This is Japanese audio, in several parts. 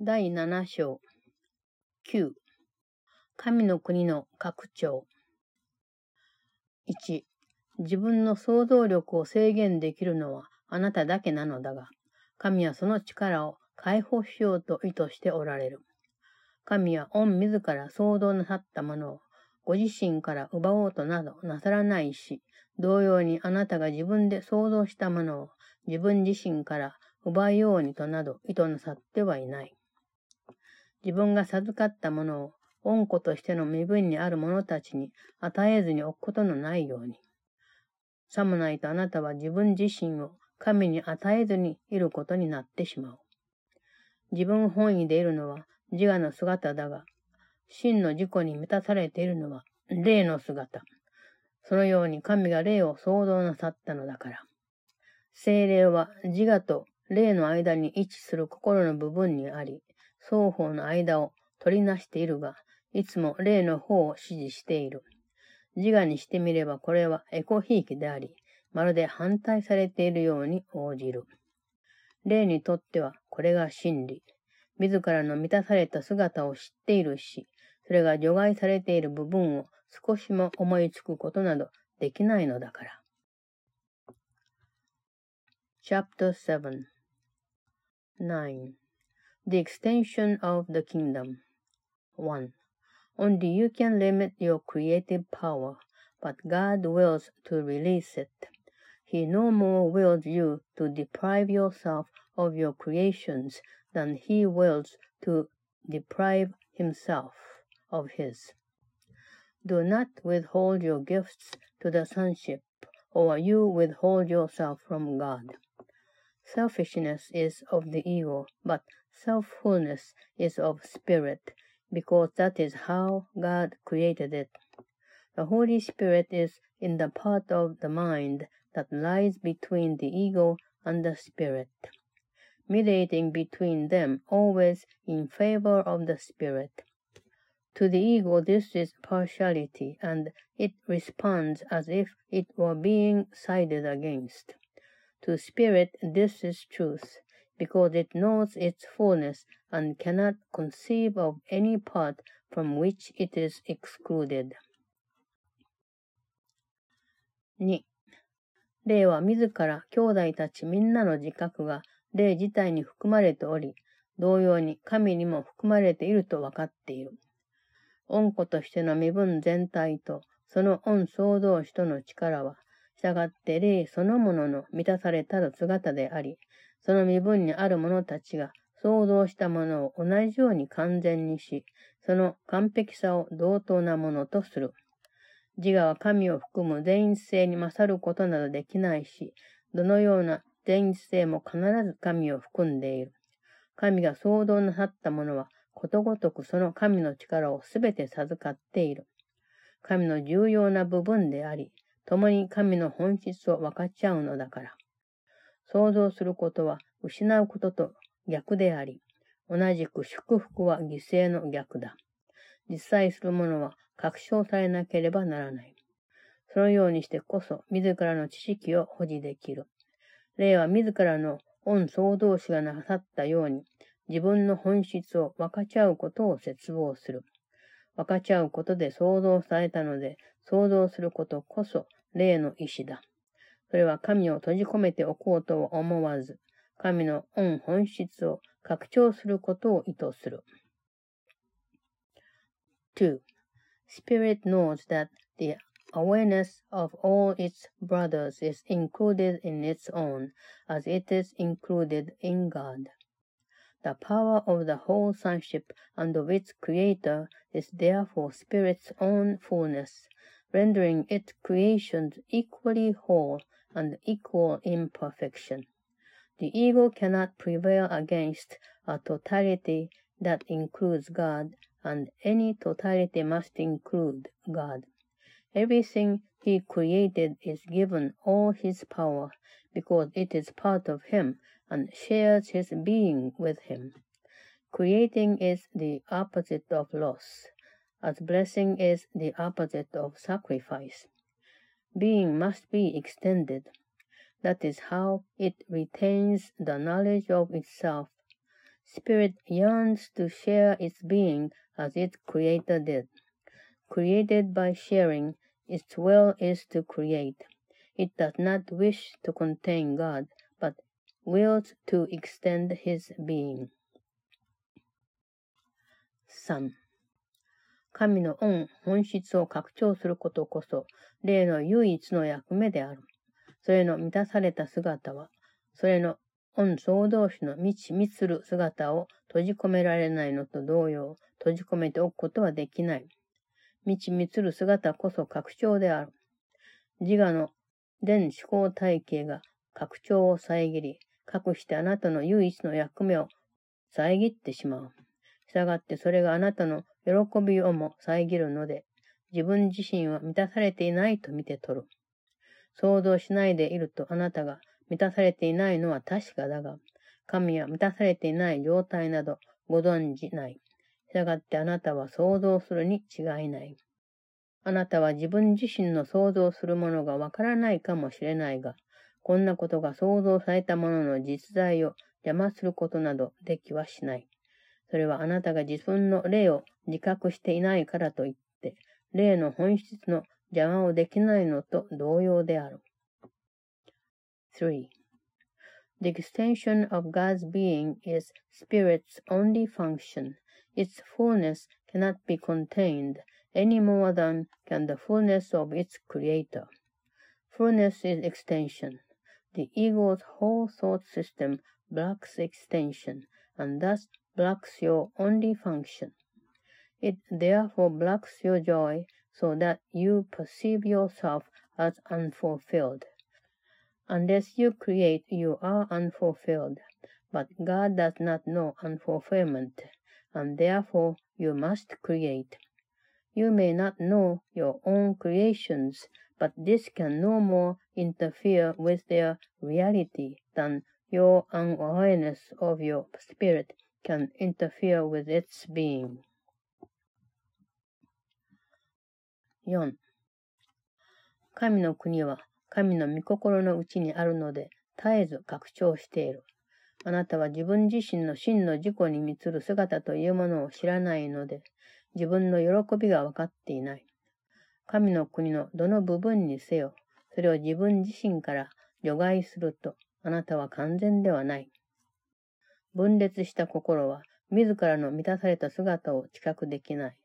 第7章9神の国の拡張1自分の想像力を制限できるのはあなただけなのだが、神はその力を解放しようと意図しておられる。神は御自ら想像なさったものをご自身から奪おうとなどなさらないし、同様にあなたが自分で想像したものを自分自身から奪いようにとなど意図なさってはいない。自分が授かったものを恩子としての身分にある者たちに与えずに置くことのないように。さもないとあなたは自分自身を神に与えずにいることになってしまう。自分本位でいるのは自我の姿だが、真の自己に満たされているのは霊の姿。そのように神が霊を創造なさったのだから。精霊は自我と霊の間に位置する心の部分にあり、双方の間を取りなしているが、いつも霊の方を指示している。自我にしてみればこれはエコひいきであり、まるで反対されているように応じる。霊にとってはこれが真理。自らの満たされた姿を知っているし、それが除外されている部分を少しも思いつくことなどできないのだから。Chapter 7 9. The extension of the kingdom 1. Only you can limit your creative power, but God wills to release it. He no more wills you to deprive yourself of your creations than he wills to deprive himself of his. Do not withhold your gifts to the sonship, or you withhold yourself from God. Selfishness is of the ego, but selffulness is of spirit, because that is how God created it. The Holy Spirit is in the part of the mind that lies between the ego and the spirit, mediating between them always in favor of the spirit. To the ego, this is partiality, and it responds as if it were being sided against. To spirit, this is truth, because it knows its fullness and cannot conceive of any part from which it is excluded. 2. 霊は自ら兄弟たちみんなの自覚が霊自体に含まれており、同様に神にも含まれていると分かっている。恩子としての身分全体と、その恩創造主との力は、従って霊そのものの満たされたる姿であり、その身分にある者たちが想像したものを同じように完全にし、その完璧さを同等なものとする。自我は神を含む全一性に勝ることなどできないし、どのような全一性も必ず神を含んでいる。神が創造なさったものは、ことごとくその神の力をすべて授かっている。神の重要な部分であり、共に神の本質を分かち合うのだから。想像することは失うことと逆であり、同じく祝福は犠牲の逆だ。実際するものは確証されなければならない。そのようにしてこそ、自らの知識を保持できる。霊は自らの恩総動詞がなさったように、自分の本質を分かち合うことを絶望する。分かち合うことで想像されたので、想像することこそ霊の意志だ。それは神を閉じ込めておこうとは思わず、神の恩本質を拡張することを意図する。2. Spirit knows that the awareness of all its brothers is included in its own, as it is included in God. The power of the whole sonship and of its creator is therefore Spirit's own fullness, rendering its creations equally whole and equal imperfection. The ego cannot prevail against a totality that includes God and any totality must include God. Everything he created is given all his power because it is part of him and shares his being with him. Creating is the opposite of loss, as blessing is the opposite of sacrifice. Being must be extended. That is how it retains the knowledge of itself Spirit yearns to share its being as its creator did. Created by sharing, its will is to create. It does not wish to contain God, but wills to extend his being. 3. 神の恩、本質を拡張することこそ、霊の唯一の役目である。それの満たされた姿は、それの恩総同士の満ち満つる姿を閉じ込められないのと同様、閉じ込めておくことはできない。満ち満つる姿こそ拡張である。自我の全思考体系が拡張を遮り、隠してあなたの唯一の役目を遮ってしまう。したがってそれがあなたの喜びをも遮るので、自分自身は満たされていないと見て取る。想像しないでいるとあなたが満たされていないのは確かだが、神は満たされていない状態などご存じない。したがってあなたは想像するに違いない。あなたは自分自身の想像するものがわからないかもしれないが、こんなことが想像されたものの実在を邪魔することなどできはしない。それはあなたが自分の霊を自覚していないからといって、霊の本質の邪魔をできないのと同様である。3. The extension of God's being is Spirit's only function. Its fullness cannot be contained any more than can the fullness of its Creator. Fullness is extension. The ego's whole thought system blocks extension, and thus blocks your only function. It therefore blocks your joy so that you perceive yourself as unfulfilled. Unless you create, you are unfulfilled. But God does not know unfulfillment, and therefore you must create. You may not know your own creations, but this can no more interfere with their reality than your unawareness of your spirit can interfere with its being. 4. 神の国は神の御心のうちにあるので絶えず拡張している。あなたは自分自身の真の自己に満つる姿というものを知らないので、自分の喜びが分かっていない。神の国のどの部分にせよ、それを自分自身から除外すると、あなたは完全ではない。分裂した心は、自らの満たされた姿を知覚できない。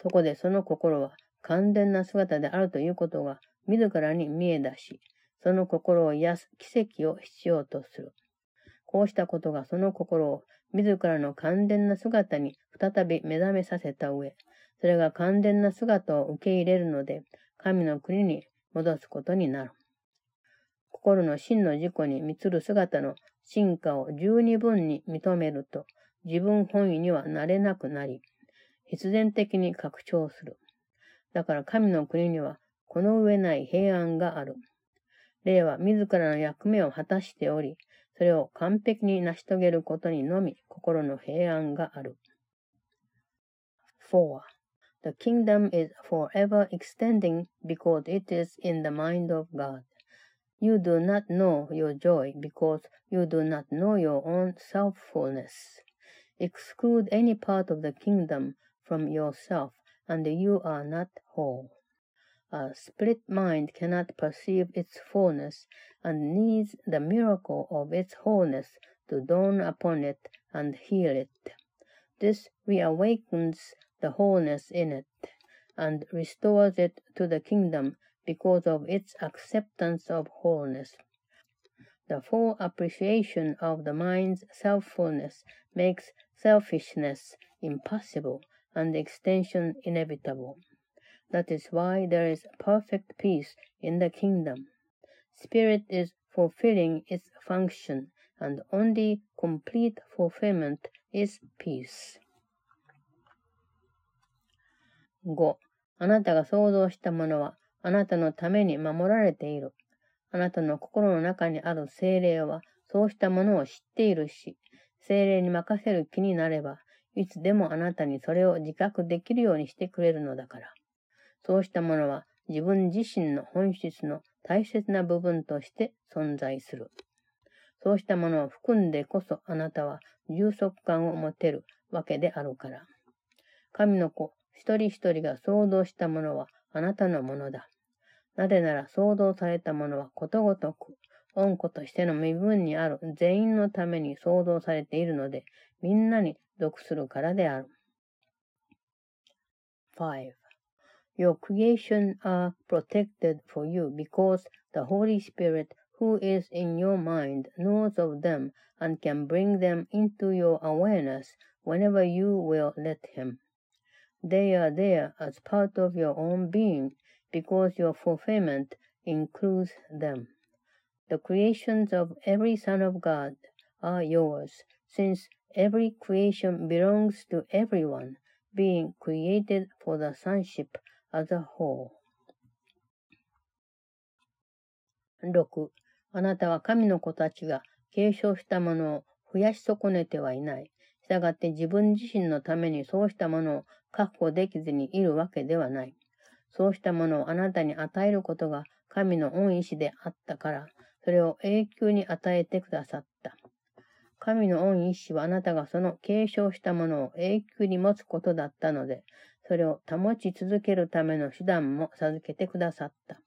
そこでその心は完全な姿であるということが自らに見え出し、その心を癒す奇跡を必要とする。こうしたことがその心を自らの完全な姿に再び目覚めさせた上、それが完全な姿を受け入れるので、神の国に戻すことになる。心の真の自己に満つる姿の進化を十二分に認めると、自分本位にはなれなくなり、必然的に拡張する。だから神の国には、この上ない平安がある。霊は自らの役目を果たしており、それを完璧に成し遂げることにのみ心の平安がある。4. The kingdom is forever extending because it is in the mind of God. You do not know your joy because you do not know your own selffulness. Exclude any part of the kingdom from yourself, and you are not whole. A split mind cannot perceive its fullness, and needs the miracle of its wholeness to dawn upon it and heal it. This reawakens the wholeness in it, and restores it to the kingdom because of its acceptance of wholeness. The full appreciation of the mind's selffulness makes selfishness impossible and extension inevitable. That is why there is perfect peace in the kingdom. Spirit is fulfilling its function, and only complete fulfillment is peace. 5. あなたが想像したものは あなたのために守られている。あなたの心の中にある精霊は、そうしたものを知っているし、精霊に任せる気になれば、いつでもあなたにそれを自覚できるようにしてくれるのだから。そうしたものは自分自身の本質の大切な部分として存在する。そうしたものを含んでこそあなたは充足感を持てるわけであるから。神の子一人一人が想像したものはあなたのものだ。なぜなら想像されたものはことごとく、恩子としての身分にある全員のために想像されているので、みんなに属するからである。5. Your creation are protected for you because the Holy Spirit who is in your mind knows of them and can bring them into your awareness whenever you will let him. They are there as part of your own being because your fulfillment includes them. The creations of every son of God are yours, since every creation belongs to everyone, being created for the sonship as a whole. 6. あなたは神の子たちが継承したものを増やし損ねてはいない。したがって自分自身のためにそうしたものを確保できずにいるわけではない。そうしたものをあなたに与えることが神の恩意志であったから、それを永久に与えてくださった。神の恩意志はあなたがその継承したものを永久に持つことだったので、それを保ち続けるための手段も授けてくださった。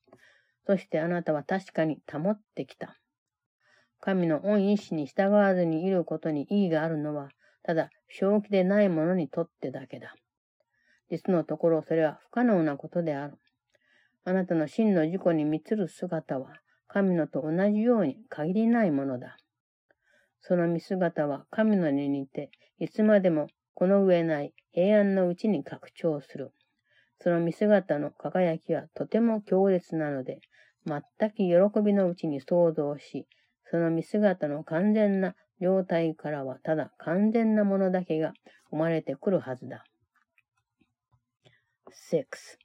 そしてあなたは確かに保ってきた。神の恩意志に従わずにいることに意義があるのは、ただ正気でない者にとってだけだ。実のところそれは不可能なことである。あなたの真の自己に満つる姿は、神のと同じように限りないものだ。その見姿は神のに似て、いつまでもこの上ない平安のうちに拡張する。その見姿の輝きはとても強烈なので、全く喜びのうちに想像し、その見姿の完全な状態からはただ完全なものだけが生まれてくるはずだ。6.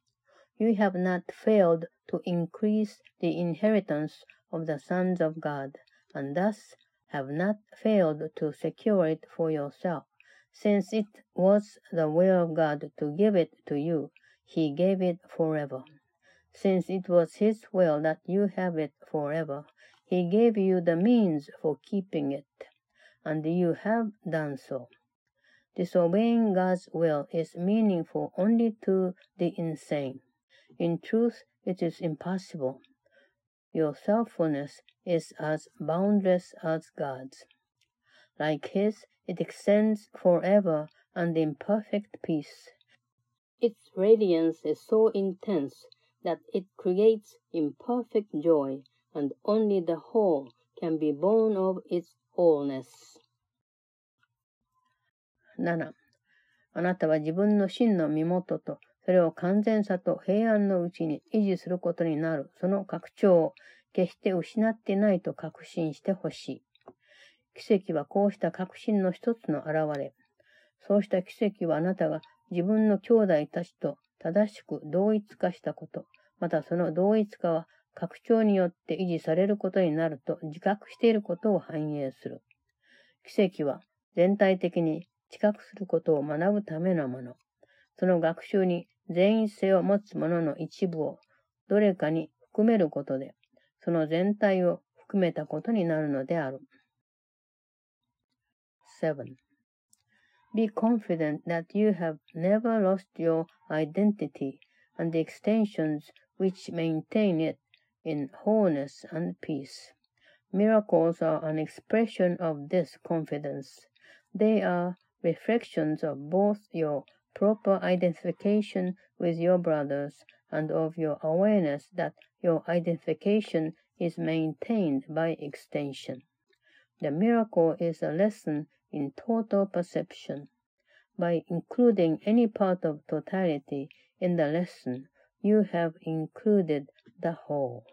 You have not failed to increase the inheritance of the sons of God, and thus have not failed to secure it for yourself. Since it was the will of God to give it to you, He gave it forever. Since it was His will that you have it forever, He gave you the means for keeping it, and you have done so. Disobeying God's will is meaningful only to the insane. In truth, it is impossible. Your selffulness is as boundless as God's. Like His, it extends forever and in perfect peace. Its radiance is so intense that it creates imperfect joy, and only the whole can be born of its allness. 7. あなたは自分の真の身元と、それを完全さと平安のうちに維持することになる、その拡張を決して失ってないと確信してほしい。奇跡はこうした確信の一つの現れ。そうした奇跡はあなたが自分の兄弟たちと正しく同一化したこと、またその同一化は拡張によって維持されることになると自覚していることを反映する。奇跡は全体的に知覚することを学ぶためのもの。その学習に全一性を持つものの一部をどれかに含めることで、その全体を含めたことになるのである。7. Be confident that you have never lost your identity and the extensions which maintain it in wholeness and peace. Miracles are an expression of this confidence. They are reflections of both your proper identification with your brothers and of your awareness that your identification is maintained by extension. The miracle is a lesson in total perception. By including any part of totality in the lesson, you have included the whole.